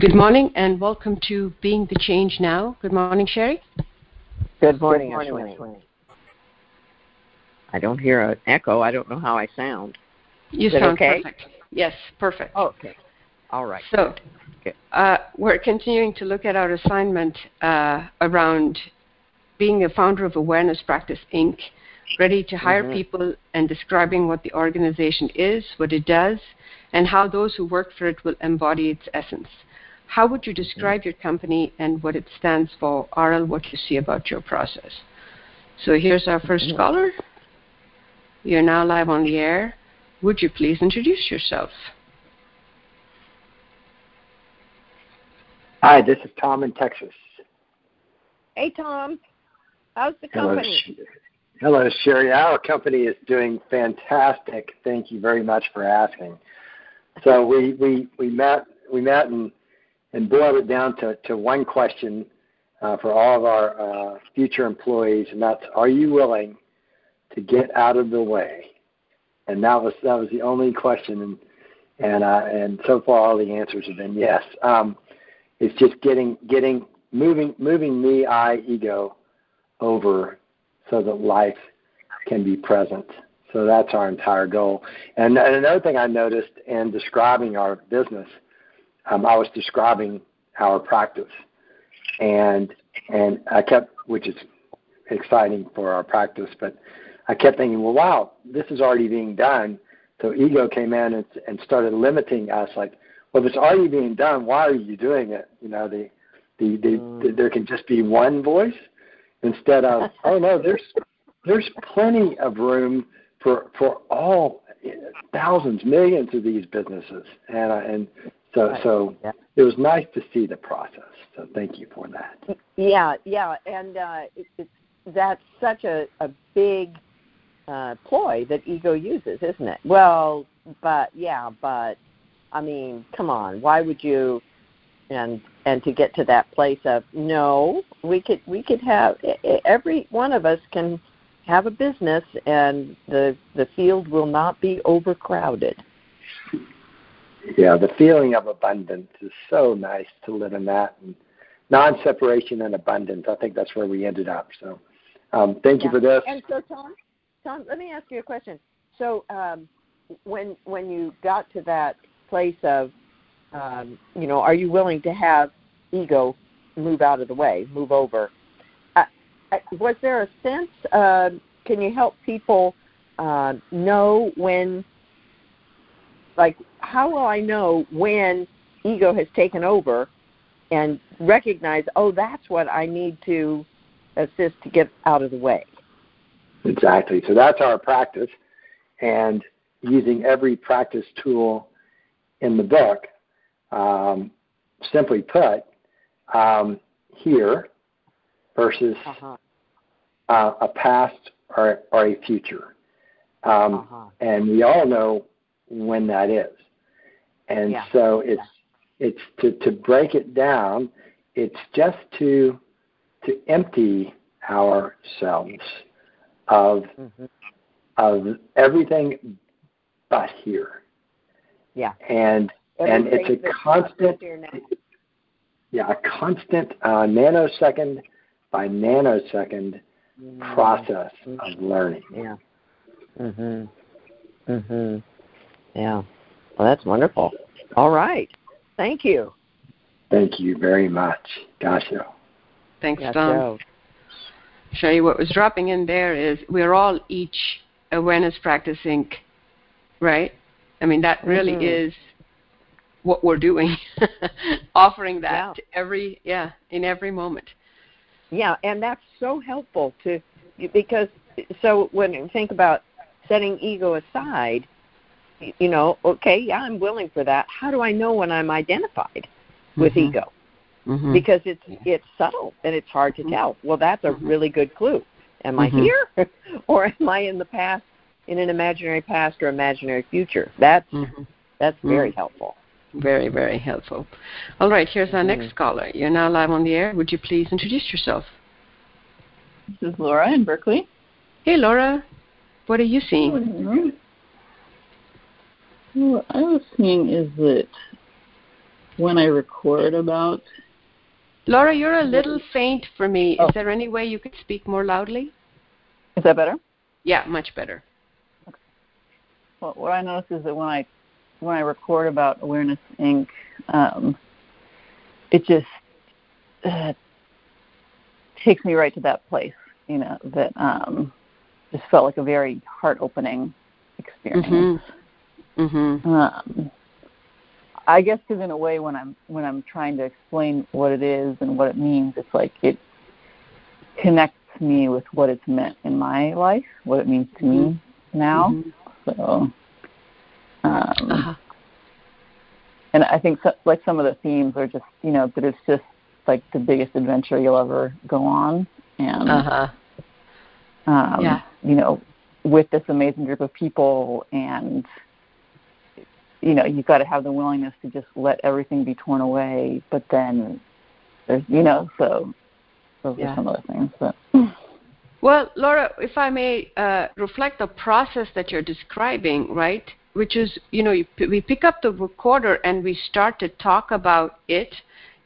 Good morning and welcome to Being the Change Now. Good morning, Cheri. Good morning, Good morning Ashwini. I don't hear an echo. I don't know how I sound. You Is sound okay? perfect. Yes, perfect. Oh, okay. All right. So, uh, we're continuing to look at our assignment uh, around being a founder of Awareness Practice Inc., ready to hire Mhm. people and describing what the organization is, what it does, and how those who work for it will embody its essence. How would you describe your company and what it stands for? RL, what you see about your process. So here's our 1st Mhm. caller. You're now live on the air. Would you please introduce yourself? Hi, this is Tom in Texas. Hey, Tom. How's the company? Sh- Hello, Cheri. Our company is doing fantastic. Thank you very much for asking. So we we, we met we met and and boiled it down to, to one question uh, for all of our uh, future employees, and that's: Are you willing to get out of the way? And that was that was the only question, and and uh, and so far all the answers have been yes. Um, it's just getting getting moving moving me, I, ego over so that life can be present. So that's our entire goal. And, and another thing I noticed in describing our business, um, I was describing our practice, and and I kept, which is exciting for our practice, but I kept thinking, well, wow, this is already being done. So ego came in and, and started limiting us, like, well, if it's already being done, why are you doing it? You know, the the, the, Mm. the there can just be one voice instead of, oh no, there's there's plenty of room for for all thousands, millions of these businesses, and uh, and so Right. so Yeah. it was nice to see the process. So thank you for that. Yeah, yeah, and uh, it, it's that's such a, a big uh, ploy that ego uses, isn't it? Well, but yeah, but I mean, come on, why would you? And and to get to that place of no, we could we could have every one of us can have a business, and the the field will not be overcrowded. Yeah, the feeling of abundance is so nice to live in that and non-separation and abundance. I think that's where we ended up. So um, thank you for this. And so, Tom, Tom, let me ask you a question. So, um, when when you got to that place of, um, you know, are you willing to have ego move out of the way, move over? Uh, uh, was there a sense? Uh, can you help people uh, know when? Like, how will I know when ego has taken over, and recognize? Oh, that's what I need to assist to get out of the way. Exactly. So that's our practice. And using every practice tool in the book, um, simply put, um, here versus Uh-huh. uh, a past or, or a future. Um, Uh-huh. And we all know when that is. And Yeah. so it's it's to, to break it down, it's just to to empty ourselves of hmm of everything but here. Yeah. And and it's a constant yeah, a constant uh, nanosecond by nanosecond Mm. process of learning. Yeah. Mhm. Mhm. Yeah. Well, that's wonderful. All right. Thank you. Thank you very much. Gasho. Thanks, Yeah, Tom. Joe. Cheri, what was dropping in there is we're all each awareness practicing, right? I mean, that really Mhm. is what we're doing, offering that Yeah. to every, yeah, in every moment. Yeah, and that's so helpful to because so when you think about setting ego aside, y- you know, okay, yeah, I'm willing for that. How do I know when I'm identified with Mhm. ego? Mhm. because it's it's subtle and it's hard to tell. Well, that's a Mhm. really good clue. Am I Mhm. here, or am I in the past, in an imaginary past or imaginary future? That's that's very helpful. Very, very helpful. All right, here's our next caller. You're now live on the air. Would you please introduce yourself? This is Laura in Berkeley. Hey, Laura. What are you seeing? What I was seeing is that when I record about. Laura, you're a little faint for me. Oh. Is there any way you could speak more loudly? Is that better? Yeah, much better. Well, what I notice is that when I when I record about Awareness Inc., um, it just uh, takes me right to that place. You know that um, just felt like a very heart opening experience. Mhm. Um, I guess because in a way, when I'm when I'm trying to explain what it is and what it means, it's like it connects me with what it's meant in my life, what it means to me now. Mhm. So, um, Uh-huh. and I think so, like some of the themes are just you know that it's just like the biggest adventure you'll ever go on, and Uh-huh. um, Yeah. you know, with this amazing group of people, and you know, you've got to have the willingness to just let everything be torn away. But then there's, you know, so those Yeah. are some of the things. But Well, Laura, if I may uh, reflect the process that you're describing, right? Which is, you know, you, p- we pick up the recorder and we start to talk about it,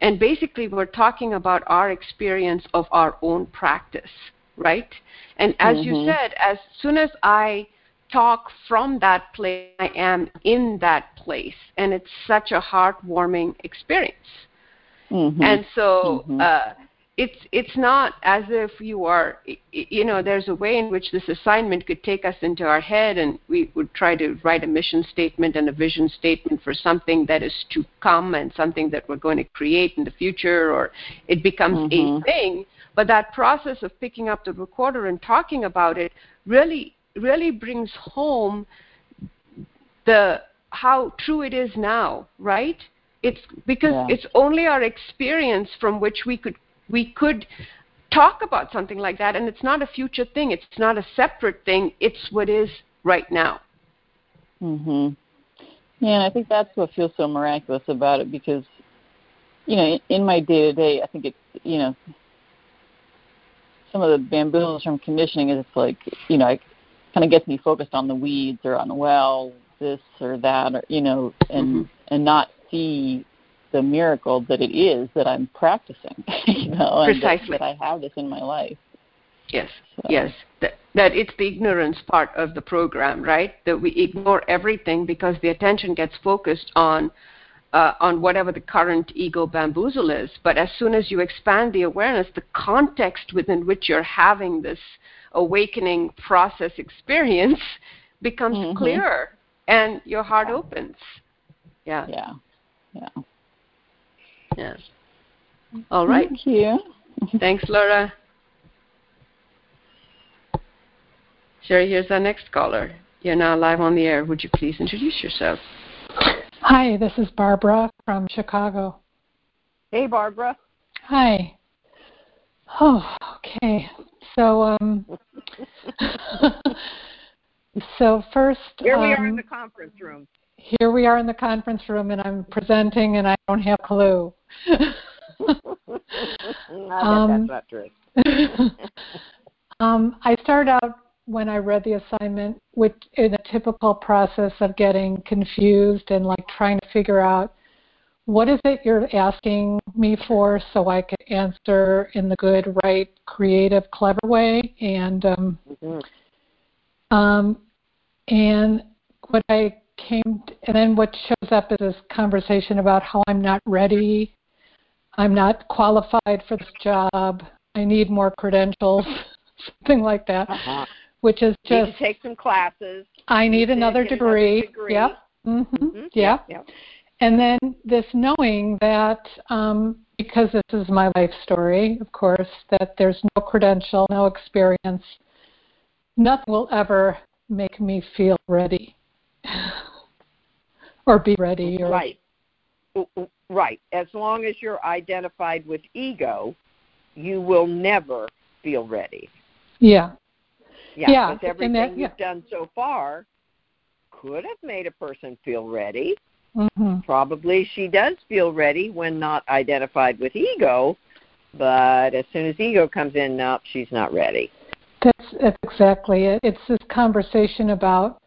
and basically we're talking about our experience of our own practice, right? And as you Mhm. said, as soon as I talk from that place, I am in that place, and it's such a heartwarming experience mhm. and so Mhm. uh, it's it's not as if you are you know there's a way in which this assignment could take us into our head and we would try to write a mission statement and a vision statement for something that is to come and something that we're going to create in the future or it becomes a Mhm. thing but that process of picking up the recorder and talking about it really really brings home the how true it is now right it's because Yeah. it's only our experience from which we could we could talk about something like that and it's not a future thing it's not a separate thing it's what is right now Mhm. Yeah, and I think that's what feels so miraculous about it because, you know, in my day to day, I think it's you know, some of the bamboozles from conditioning is it's like you know, it kind of gets me focused on the weeds or on well this or that or you know, and Mhm. and not see the miracle that it is that I'm practicing, you know, and that, Precisely. that I have this in my life. yes So, yes that, that it's the ignorance part of the program right that we ignore everything because the attention gets focused on uh, on whatever the current ego bamboozle is but as soon as you expand the awareness the context within which you're having this awakening process experience becomes Mhm. clearer and your heart Yeah. opens yeah Yeah. Yeah. yeah all right Thank you. Thanks, Laura. Cheri, here's our next caller. You're now live on the air. Would you please introduce yourself? Hi, this is Barbara from Chicago. Hey, Barbara. Hi. Oh, okay. So, um, so first, Here we are in um, the conference room. here we are in the conference room, and I'm presenting, and I don't have a clue. Um, that's not true. um, I started out when I read the assignment with in a typical process of getting confused and like trying to figure out what is it you're asking me for so I could answer in the good, right, creative, clever way. And um, Mhm. um, and what I came, and then what shows up is this conversation about how I'm not ready, I'm not qualified for this job, I need more credentials, something like that, Uh-huh. which is Need just to take some classes. I need to another get another degree. degree. Mhm. Mhm. Yep. Yep. And then this knowing that, um, because this is my life story, of course, that there's no credential, no experience, nothing will ever make me feel ready or be ready. Or, Right. Right. As long as you're identified with ego, you will never feel ready. Yeah. Yeah. Yeah, Because everything that- you've done so far could have made a person feel ready. Hmm Probably she does feel ready when not identified with ego, but as soon as ego comes in, no, she's not ready. That's, that's exactly it. It's this conversation about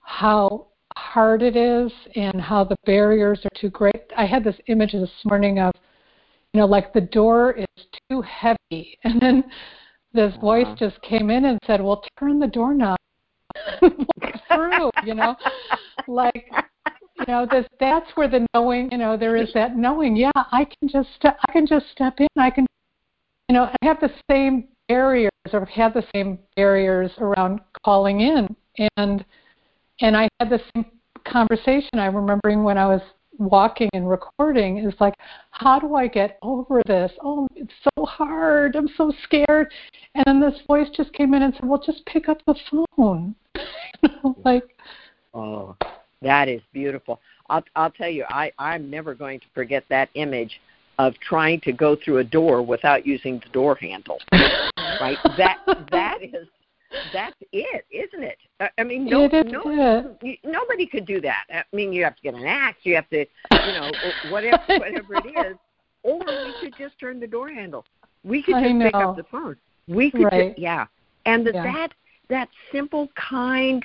how hard it is and how the barriers are too great. I had this image this morning of, you know, like the door is too heavy, and then this uh-huh. voice just came in and said, "Well, turn the doorknob through," you know, like you know this that's where the knowing you know there is that knowing yeah i can just i can just step in i can you know i have the same barriers or had the same barriers around calling in. And and i had the same conversation i'm remembering when i was walking and recording is like how do i get over this? Oh it's so hard i'm so scared. And then this voice just came in and said well just pick up the phone. Like oh that is beautiful. I'll I'll tell you, I I'm never going to forget that image of trying to go through a door without using the door handle. right? That that is that's it, isn't it? I mean, no, no, nobody could do that. I mean, you have to get an axe, you have to, you know, whatever whatever it is, or we could just turn the door handle. We could just pick up the phone. We could, right. just, yeah. And the, yeah. that that simple, kind,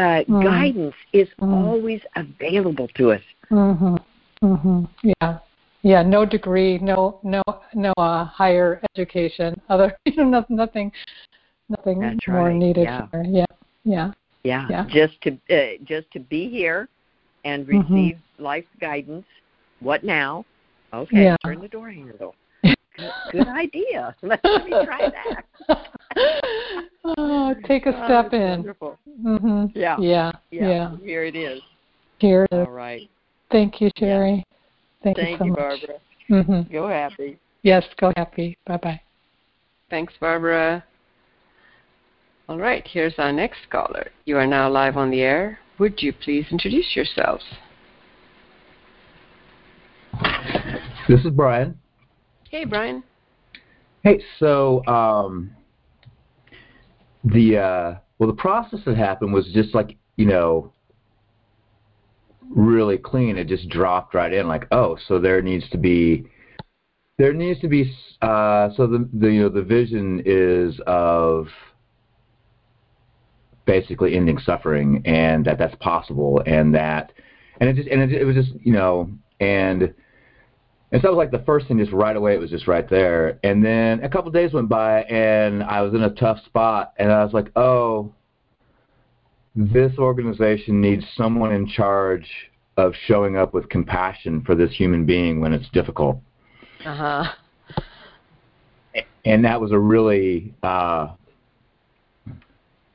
uh, mm. guidance is mm. always available to us. Mhm. Mhm. Yeah. Yeah. No degree. No. No. No. Uh, higher education. Other. You know. Nothing. Nothing That's more right. needed. Yeah. Here. Yeah. Yeah. Yeah. yeah. Just to uh, just to be here and mm-hmm. receive mm-hmm. life guidance. What now? Okay. Yeah. Turn the door handle. Good, good idea. Let me try that. oh, take a oh, step oh, in. Wonderful. Mm-hmm. Yeah. yeah. Yeah. Yeah. Here it is. Here it is. All right. Thank you, Cheri. Yeah. Thank, Thank, you so you, much. Barbara. Mm-hmm. Go happy. Yes, go happy. Bye bye. Thanks, Barbara. All right, here's our next caller. You are now live on the air. Would you please introduce yourselves? This is Brian. Hey, Brian. Hey, so um, the uh, well, the process that happened was just like you know really clean. It just dropped right in, like oh, so there needs to be there needs to be uh, so the, the you know the vision is of basically ending suffering and that that's possible and that and it just and it, it was just you know and and so that was like the first thing, just right away, it was just right there. And then a couple days went by, and I was in a tough spot, and I was like, oh, this organization needs someone in charge of showing up with compassion for this human being when it's difficult. Uh huh. And that was a really, uh,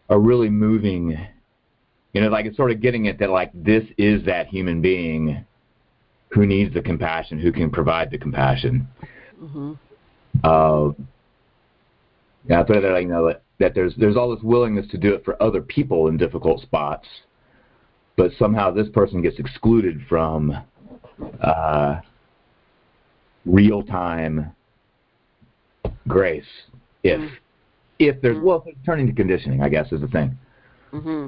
a really moving, you know, like it's sort of getting it that like this is that human being who needs the compassion, who can provide the compassion. Mm-hmm. Uh, yeah, I put it that you know that, that there's there's all this willingness to do it for other people in difficult spots, but somehow this person gets excluded from uh, real time grace if mm-hmm. if there's well turning to conditioning, I guess is the thing. Mm-hmm.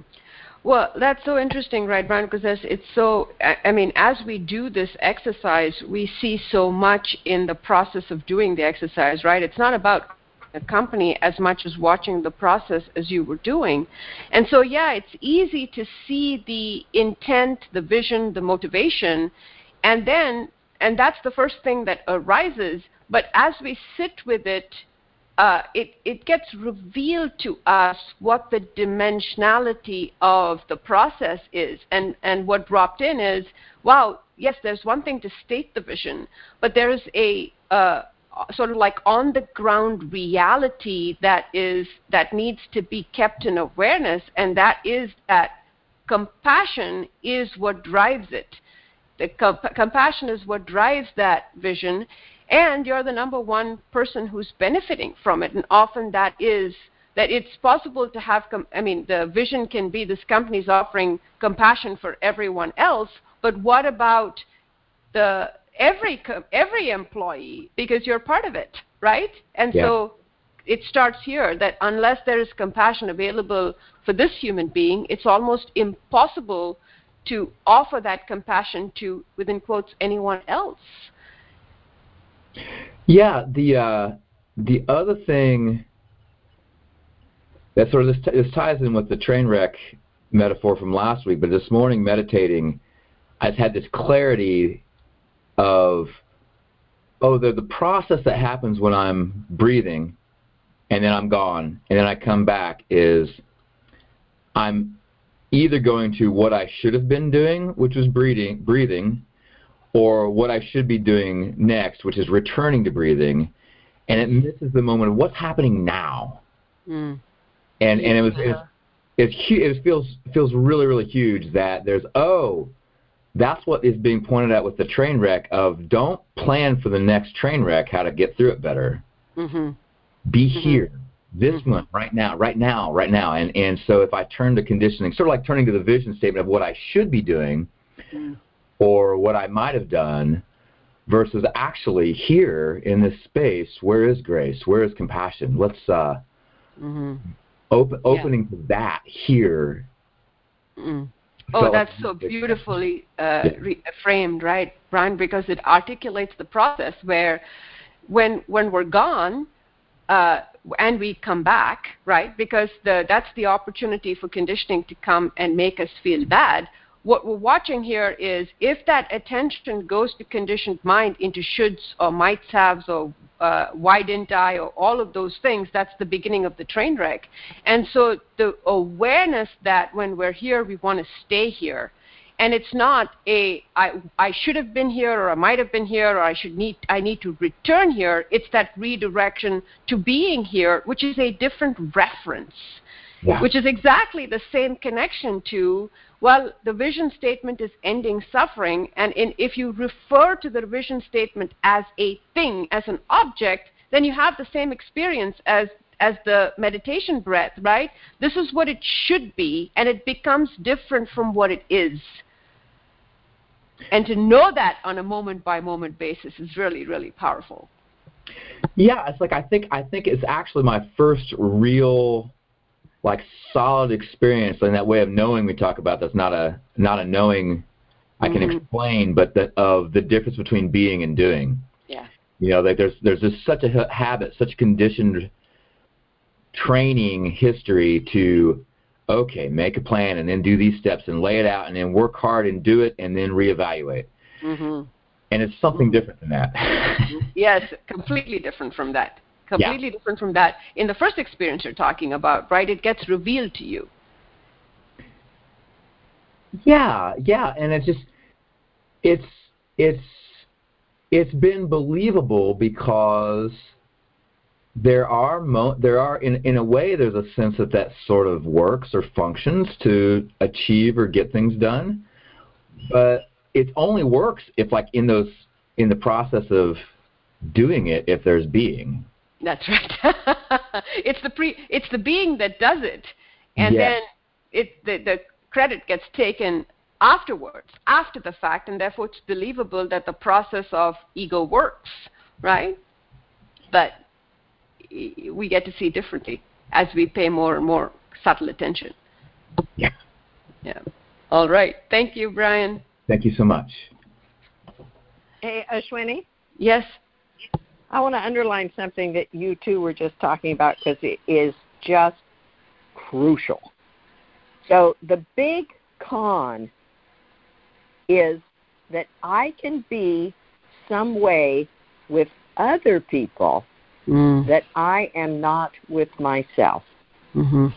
Well, that's so interesting, right, Brian? Because it's so. I mean, as we do this exercise, we see so much in the process of doing the exercise, right? It's not about the company as much as watching the process as you were doing. And so, yeah, it's easy to see the intent, the vision, the motivation, and then, and that's the first thing that arises. But as we sit with it uh, it, it gets revealed to us what the dimensionality of the process is. And, and what dropped in is, wow, yes, there's one thing to state the vision, but there's a uh, sort of like on the ground reality that is that needs to be kept in awareness, and that is that compassion is what drives it. The comp- compassion is what drives that vision, and you're the number one person who's benefiting from it. And often that is that it's possible to have com- i mean the vision can be this company's offering compassion for everyone else but what about the every every employee? Because you're part of it right? And yeah. so it starts here that unless there is compassion available for this human being it's almost impossible to offer that compassion to within quotes anyone else yeah, the uh, the other thing that sort of this, t- this ties in with the train wreck metaphor from last week, but this morning meditating, I've had this clarity of oh, the the process that happens when I'm breathing, and then I'm gone, and then I come back is I'm either going to what I should have been doing, which was breathing, breathing, or what I should be doing next, which is returning to breathing, and it misses the moment of what's happening now. Mm. And and it was it's, it's it feels feels really really huge that there's oh that's what is being pointed at with the train wreck of don't plan for the next train wreck how to get through it better. Mm-hmm. Be Mhm. here, this Mhm. one, right now, right now, right now. And and so if I turn to conditioning, sort of like turning to the vision statement of what I should be doing Mm. Or what I might have done versus actually here in this space, where is grace? Where is compassion? Let's uh Mm-hmm. open opening to that here. Mm. Oh, like that's so beautifully uh, Yeah. re- framed, right, Brian? Because it articulates the process where, when when we're gone, uh, and we come back, right? Because the that's the opportunity for conditioning to come and make us feel bad. What we're watching here is if that attention goes to conditioned mind into shoulds or mights haves or uh, why didn't I or all of those things, that's the beginning of the train wreck. And so the awareness that when we're here, we want to stay here. And it's not a I I should have been here or I might have been here or I should need I need to return here. It's that redirection to being here, which is a different reference Yeah. which is exactly the same connection to well the vision statement is ending suffering and in, if you refer to the vision statement as a thing as an object then you have the same experience as as the meditation breath right? This is what it should be and it becomes different from what it is. And to know that on a moment by moment basis is really really powerful. Yeah, it's like I think I think it's actually my first real like solid experience and that way of knowing we talk about that's not a not a knowing I can Mhm. explain, but that of the difference between being and doing. yeah You know, like there's there's just such a ha- habit, such conditioned training history to okay, make a plan and then do these steps and lay it out and then work hard and do it and then reevaluate. Mm-hmm. And it's something different than that. Yes, completely different from that. Completely different from that. In the first experience you're talking about, right? It gets revealed to you. Yeah, yeah, and it's just it's it's it's been believable because there are mo- there are in in a way there's a sense that that sort of works or functions to achieve or get things done, but it only works if like in those in the process of doing it if there's being. That's right. it's the pre it's the being that does it. And Yes. then it the, the credit gets taken afterwards, after the fact, and therefore it's believable that the process of ego works, right? But we get to see differently as we pay more and more subtle attention. Yeah. Yeah. All right. Thank you, Brian. Thank you so much. Hey, Ashwini, Yes. I want to underline something that you two were just talking about because it is just crucial. So the big con is that I can be some way with other people Mm. that I am not with myself. Mhm.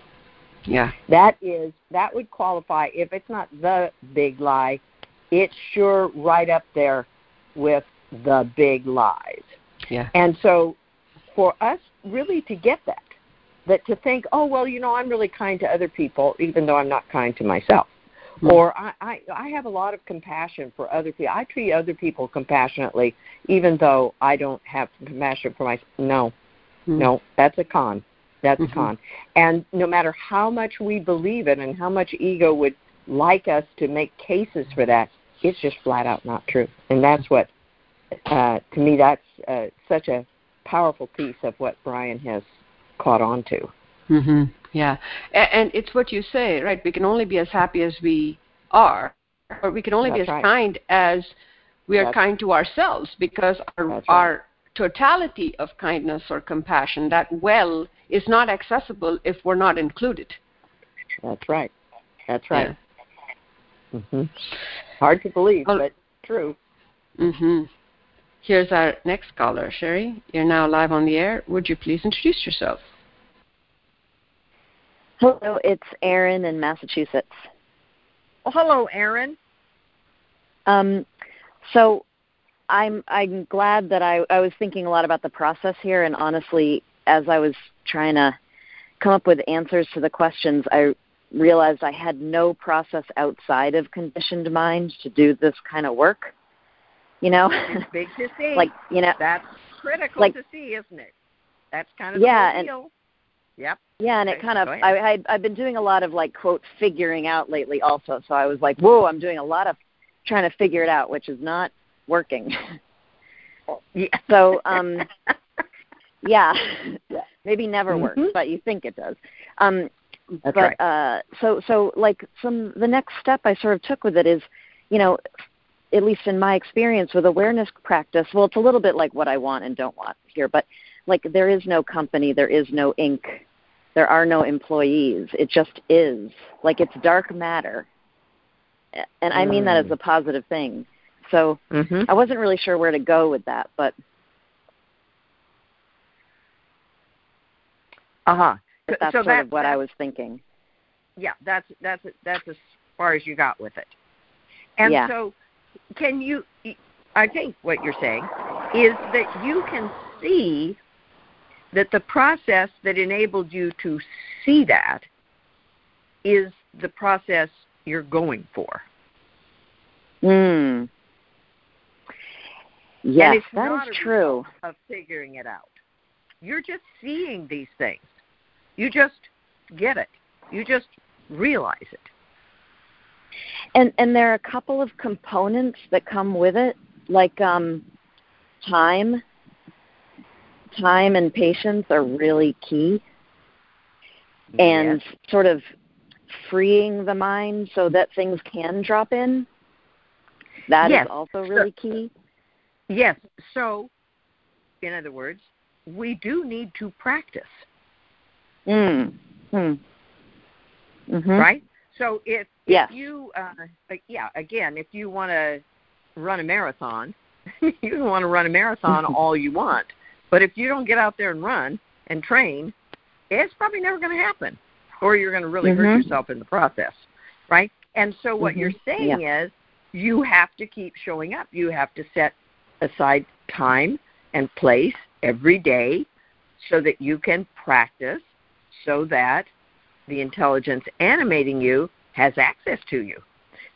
Yeah. That is that would qualify if it's not the big lie, it's sure right up there with the big lies. Yeah. And so for us really to get that, that to think, oh well, you know, I'm really kind to other people even though I'm not kind to myself. Hmm. Or I, I I have a lot of compassion for other people. I treat other people compassionately even though I don't have compassion for myself. No. Mm. No, that's a con. That's Mhm. a con. And no matter how much we believe it and how much ego would like us to make cases for that, it's just flat out not true. And that's what, uh, to me, that's uh, such a powerful piece of what Brian has caught on to. hmm Yeah, A- and it's what you say, right? We can only be as happy as we are, or we can only be as right. kind as we are That's- kind to ourselves, because our right. our totality of kindness or compassion, that well, is not accessible if we're not included. That's right. That's right. Yeah. hmm Hard to believe, well, but true. hmm Here's our next caller, Cheri. You're now live on the air. Would you please introduce yourself? Hello, it's Erin in Massachusetts. Well, hello, Erin. Um, so I'm I'm glad that I I was thinking a lot about the process here, and honestly, as I was trying to come up with answers to the questions, I realized I had no process outside of conditioned mind to do this kind of work. You know, it's big to see. like you know, that's critical like, to see, isn't it? That's kind of yeah, the deal. Yep. Yeah, and okay. it kind of I I I've been doing a lot of like quote figuring out lately also. So I was like, whoa, I'm doing a lot of trying to figure it out, which is not working. yeah. So um yeah, maybe never mm-hmm. works, but you think it does. Um That's but right. uh so so like some the next step I sort of took with it is, you know, at least in my experience with awareness practice, well, it's a little bit like what I want and don't want here, but like there is no company, there is no Inc. there are no employees. It just is. Like it's dark matter. And I mean that as Mm. a positive thing. So mm-hmm. I wasn't really sure where to go with that, but uh-huh. that's so sort that, of what that, I was thinking. Yeah, that's that's that's as far as you got with it. And yeah. so can you I think what you're saying is that you can see that the process that enabled you to see that is the process you're going for. Mm. Yes, that is true. Of figuring it out, you're just seeing these things. You just get it. You just realize it. And and there are a couple of components that come with it, like um, time time and patience are really key and yes. sort of freeing the mind so that things can drop in That yes. is also really so, key yes so in other words we do need to practice mm. Hmm. Mm-hmm. right so if, yes. if you uh, yeah again if you want to run a marathon you can want to run a marathon all you want but if you don't get out there and run and train, it's probably never going to happen, or you're going to really mm-hmm. hurt yourself in the process, right? And so what mm-hmm. you're saying yeah. is you have to keep showing up. You have to set aside time and place every day so that you can practice so that the intelligence animating you has access to you.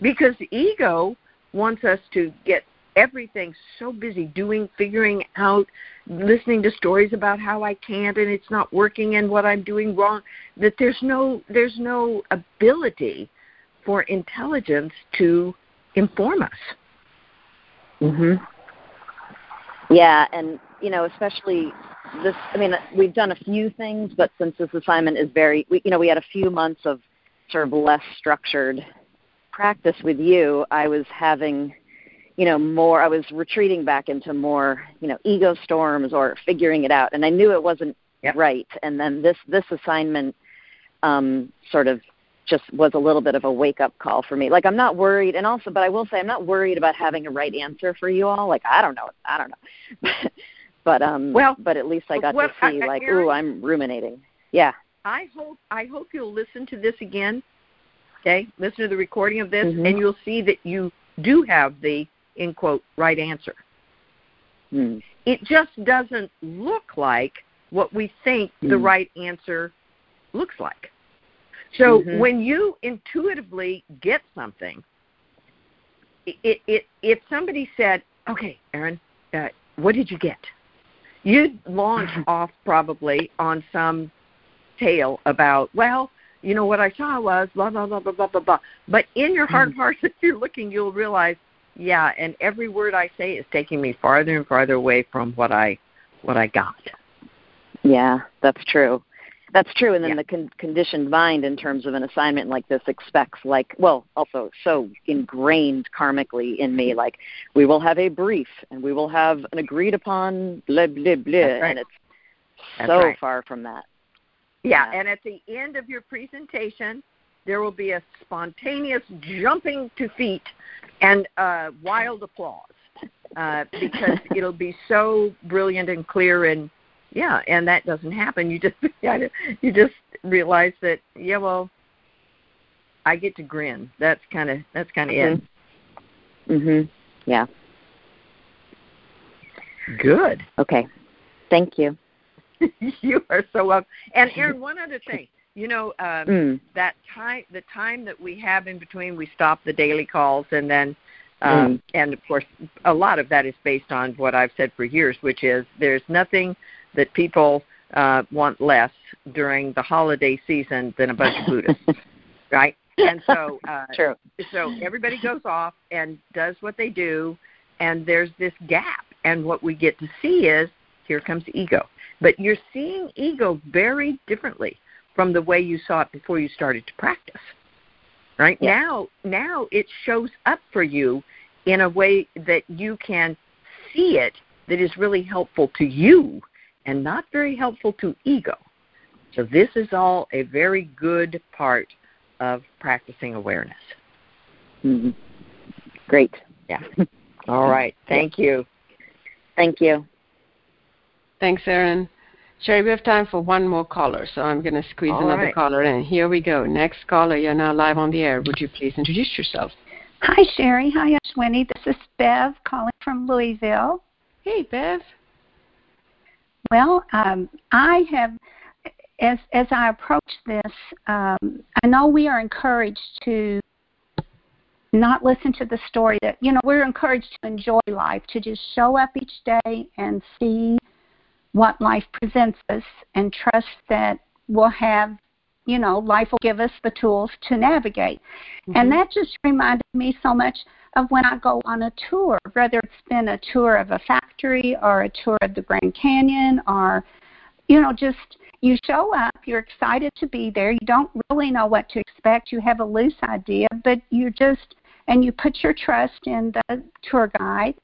Because the ego wants us to get everything so busy doing, figuring out, listening to stories about how I can't and it's not working and what I'm doing wrong, that there's no there's no ability for intelligence to inform us. Mhm. Yeah, and you know, especially this I mean, we've done a few things, but since this assignment is very we, you know, we had a few months of sort of less structured practice with you, I was having you know more i was retreating back into more you know ego storms or figuring it out. And i knew it wasn't yep. right. And then this this assignment um sort of just was a little bit of a wake up call for me. Like i'm not worried. And also but i will say i'm not worried about having a right answer for you all. Like i don't know. I don't know but um well but at least i got well, to see I, I, like Erin, ooh i'm ruminating yeah i hope i hope you'll listen to this again okay listen to the recording of this mm-hmm. and you'll see that you do have the in quote right answer. Mm. It just doesn't look like what we think mm. the right answer looks like. So mm-hmm. when you intuitively get something, it, it, if somebody said, "Okay, Erin, uh, what did you get?" You'd launch off probably on some tale about, well, you know what I saw was blah blah blah blah blah blah blah. But in your heart mm. of hearts, if you're looking, you'll realize yeah, and every word I say is taking me farther and farther away from what I what I got. Yeah, that's true. That's true. And then yeah. the con- conditioned mind, in terms of an assignment like this, expects like well, also so ingrained karmically in me, like we will have a brief and we will have an agreed upon blah blah blah, right. and it's That's so right. far from that. Yeah, Yeah. and at the end of your presentation, there will be a spontaneous jumping to feet and uh, wild applause uh, because it'll be so brilliant and clear and yeah, and that doesn't happen. You just you just realize that yeah, well, I get to grin. That's kind of that's kind of mm-hmm. it. Mhm. Yeah. Good. Okay. Thank you. you are so welcome. And Erin, one other thing. You know, um, mm. that time the time that we have in between we stop the daily calls and then um, mm. and of course a lot of that is based on what I've said for years, which is there's nothing that people uh, want less during the holiday season than a bunch of Buddhists. right? And so uh True. so everybody goes off and does what they do and there's this gap and what we get to see is here comes ego. But you're seeing ego very differently from the way you saw it before you started to practice. Right? Yeah. Now now it shows up for you in a way that you can see it that is really helpful to you and not very helpful to ego. So this is all a very good part of practicing awareness. Mm-hmm. Great. Yeah. all right. Thank you. Thank you. Thanks, Erin. Cheri, we have time for one more caller, so I'm going to squeeze All another right. caller in. Here we go. Next caller, you're now live on the air. Would you please introduce yourself? Hi, Cheri. Hi, Ashwini. This is Bev calling from Louisville. Hey, Bev. Well, um, I have, as as I approach this, um, I know we are encouraged to not listen to the story that you know we're encouraged to enjoy life, to just show up each day and see what life presents us, and trust that we'll have, you know, life will give us the tools to navigate. Mm-hmm. And that just reminded me so much of when I go on a tour, whether it's been a tour of a factory or a tour of the Grand Canyon or, you know, just you show up, you're excited to be there, you don't really know what to expect, you have a loose idea, but you just, and you put your trust in the tour guide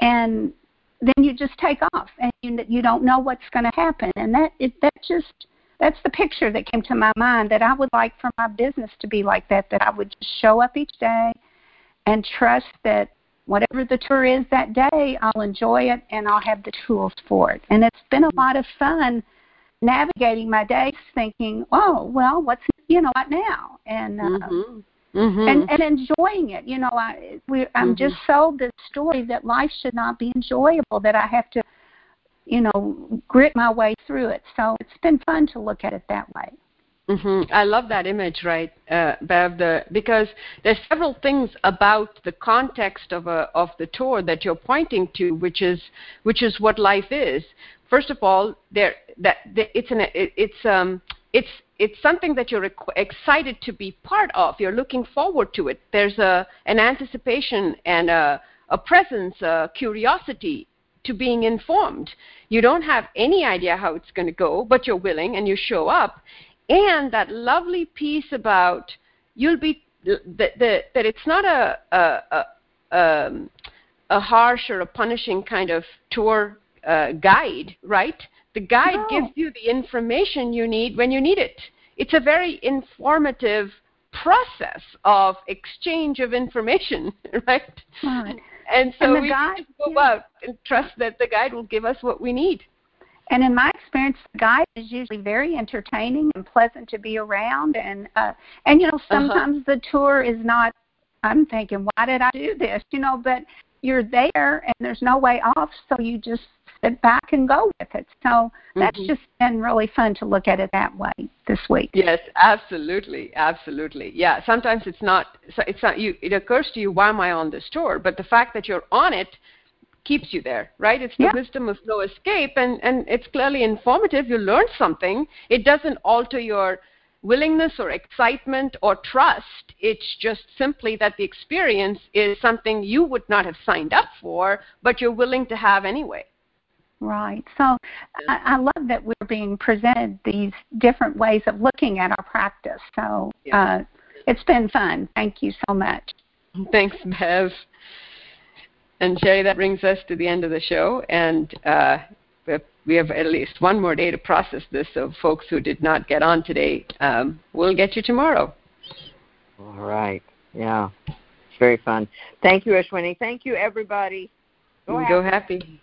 and then you just take off and you, you don't know what's going to happen and that it, that just that's the picture that came to my mind that I would like for my business to be like that that I would just show up each day and trust that whatever the tour is that day, I'll enjoy it and I'll have the tools for it. And it's been a lot of fun navigating my days thinking, oh, well, what's, you know, what now? And, uh, mm-hmm. Mm-hmm. and and enjoying it. You know, I we I'm mm-hmm. just sold this story that life should not be enjoyable. That I have to, you know, grit my way through it. So it's been fun to look at it that way. Mm-hmm. I love that image, right, uh, Bev? The, because there's several things about the context of a of the tour that you're pointing to, which is which is what life is. First of all, there that, it's an it, it's um it's it's something that you're excited to be part of. You're looking forward to it. There's a an anticipation and a a presence, a curiosity to being informed. You don't have any idea how it's going to go, but you're willing and you show up and that lovely piece about you'll be that that, that it's not a a, a, um, a harsh or a punishing kind of tour uh, guide, right? The guide no. gives you the information you need when you need it. It's a very informative process of exchange of information, right? Right. And so and we guide, just go yeah. out and trust that the guide will give us what we need. And in my experience, the guide is usually very entertaining and pleasant to be around. And uh, and you know Uh-huh. sometimes the tour is not. I'm thinking, why did I do this? You know, but you're there and there's no way off, so you just back and go with it. So that's Mhm. just been really fun to look at it that way this week. Yes, absolutely, absolutely. Yeah, sometimes it's not. It's not you. It occurs to you, why am I on this tour? But the fact that you're on it keeps you there, right? It's the Yeah. wisdom of no escape, and and it's clearly informative. You learn something. It doesn't alter your willingness or excitement or trust. It's just simply that the experience is something you would not have signed up for, but you're willing to have anyway. Right. So I, I love that we're being presented these different ways of looking at our practice. So Yeah. uh, it's been fun. Thank you so much. Thanks, Bev. And Cheri, that brings us to the end of the show, and uh, we have- we have at least one more day to process this. So, folks who did not get on today, um, we'll get you tomorrow. All right. Yeah. It's very fun. Thank you, Ashwini. Thank you, everybody. Go, Go happy.